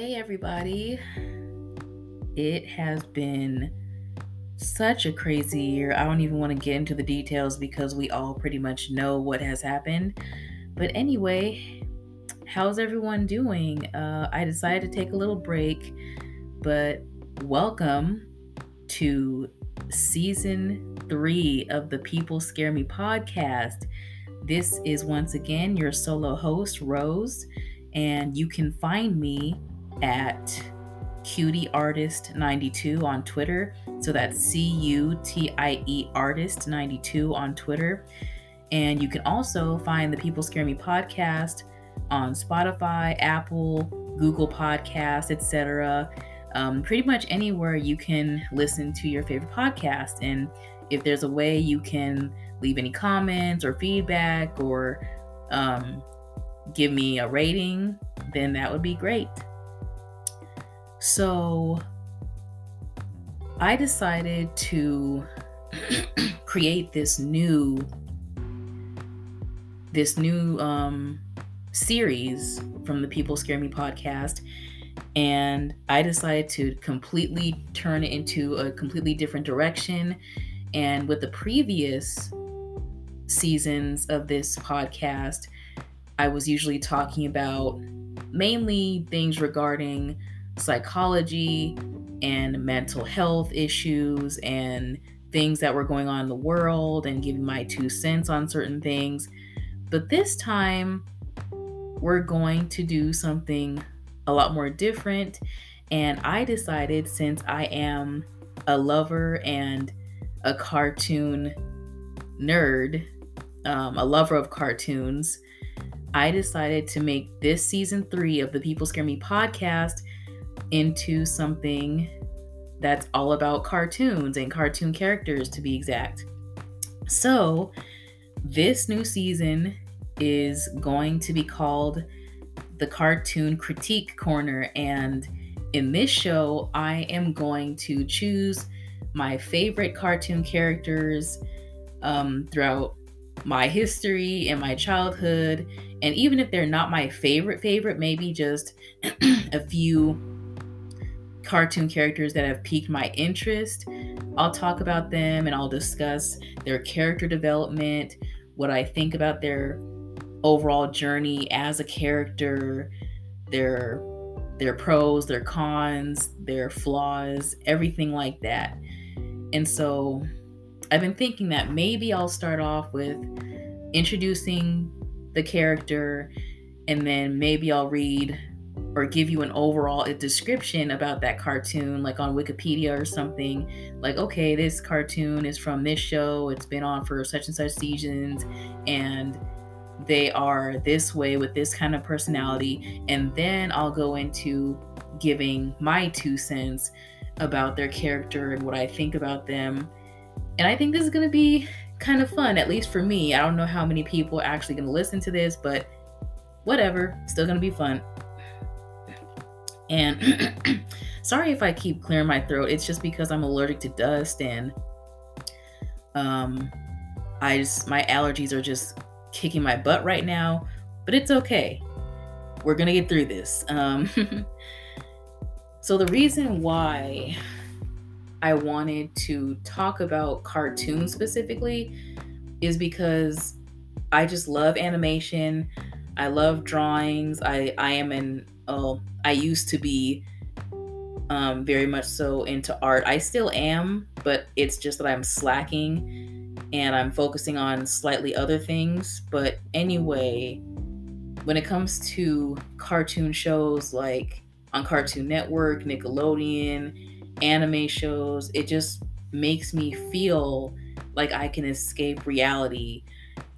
Hey, everybody. It has been such a crazy year. I don't even want to get into the details because we all pretty much know what has happened. But anyway, how's everyone doing? Uh, I decided to take a little break, but welcome to season three of the People Scare Me podcast. This is once again your solo host, Rose, and you can find me at Cutie Artist 92 on Twitter. So that's C U T I E Artist 92 on Twitter. And you can also find the People Scare Me podcast on Spotify, Apple, Google Podcasts, etc. Um, pretty much anywhere you can listen to your favorite podcast. And if there's a way you can leave any comments or feedback or um, give me a rating, then that would be great. So I decided to create this new this new um, series from the People Scare Me podcast. And I decided to completely turn it into a completely different direction. And with the previous seasons of this podcast, I was usually talking about mainly things regarding psychology and mental health issues and things that were going on in the world and giving my two cents on certain things. But this time, we're going to do something a lot more different. And I decided since I am a lover and a cartoon nerd, um, a lover of cartoons, I decided to make this season three of the People Scare Me podcast into something that's all about cartoons and cartoon characters to be exact. So, this new season is going to be called the Cartoon Critique Corner. And in this show, I am going to choose my favorite cartoon characters um, throughout my history and my childhood. And even if they're not my favorite, favorite, maybe just a few cartoon characters that have piqued my interest. I'll talk about them and I'll discuss their character development, what I think about their overall journey as a character, their their pros, their cons, their flaws, everything like that. And so I've been thinking that maybe I'll start off with introducing the character and then maybe I'll read or give you an overall description about that cartoon, like on Wikipedia or something. Like, okay, this cartoon is from this show, it's been on for such and such seasons, and they are this way with this kind of personality. And then I'll go into giving my two cents about their character and what I think about them. And I think this is going to be kind of fun, at least for me. I don't know how many people are actually going to listen to this, but whatever, still going to be fun. And sorry if I keep clearing my throat. It's just because I'm allergic to dust and um I just my allergies are just kicking my butt right now, but it's okay. We're going to get through this. Um so the reason why I wanted to talk about cartoons specifically is because I just love animation. I love drawings. I I am an oh, I used to be um, very much so into art. I still am, but it's just that I'm slacking and I'm focusing on slightly other things. But anyway, when it comes to cartoon shows like on Cartoon Network, Nickelodeon, anime shows, it just makes me feel like I can escape reality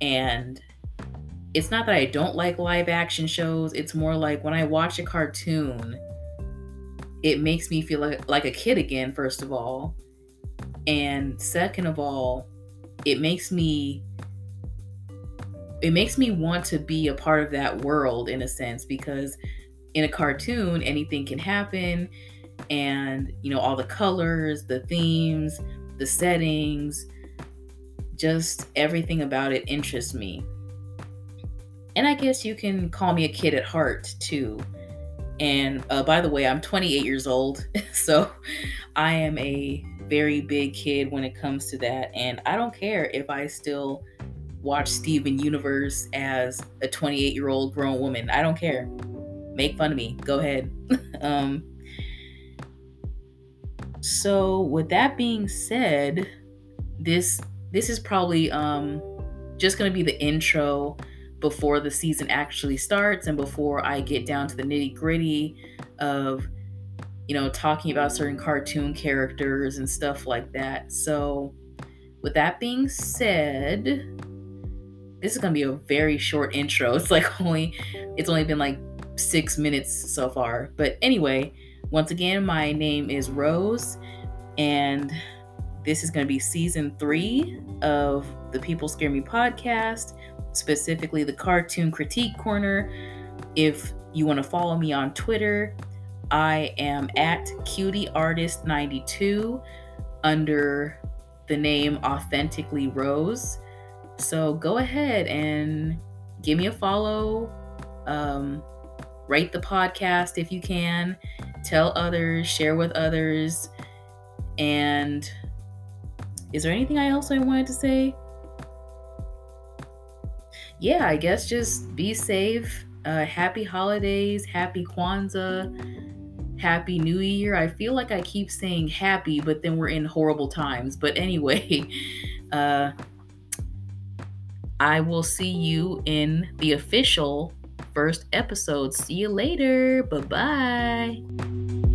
and it's not that I don't like live action shows. It's more like when I watch a cartoon, it makes me feel like, like a kid again, first of all. And second of all, it makes me it makes me want to be a part of that world in a sense because in a cartoon anything can happen and you know all the colors, the themes, the settings, just everything about it interests me. And I guess you can call me a kid at heart too. And uh, by the way, I'm 28 years old, so I am a very big kid when it comes to that. And I don't care if I still watch Steven Universe as a 28 year old grown woman. I don't care. Make fun of me. Go ahead. um, so with that being said, this this is probably um, just going to be the intro before the season actually starts and before I get down to the nitty gritty of, you know, talking about certain cartoon characters and stuff like that. So, with that being said, this is gonna be a very short intro. It's like only, it's only been like six minutes so far. But anyway, once again, my name is Rose, and this is gonna be season three of the People Scare Me podcast specifically the Cartoon Critique Corner. If you want to follow me on Twitter, I am at cutieartist92 under the name Authentically Rose. So go ahead and give me a follow. Um, rate the podcast if you can. Tell others, share with others. And is there anything else I wanted to say? Yeah, I guess just be safe. Uh, happy holidays, happy Kwanzaa, happy New Year. I feel like I keep saying happy, but then we're in horrible times. But anyway, uh, I will see you in the official first episode. See you later. Bye bye.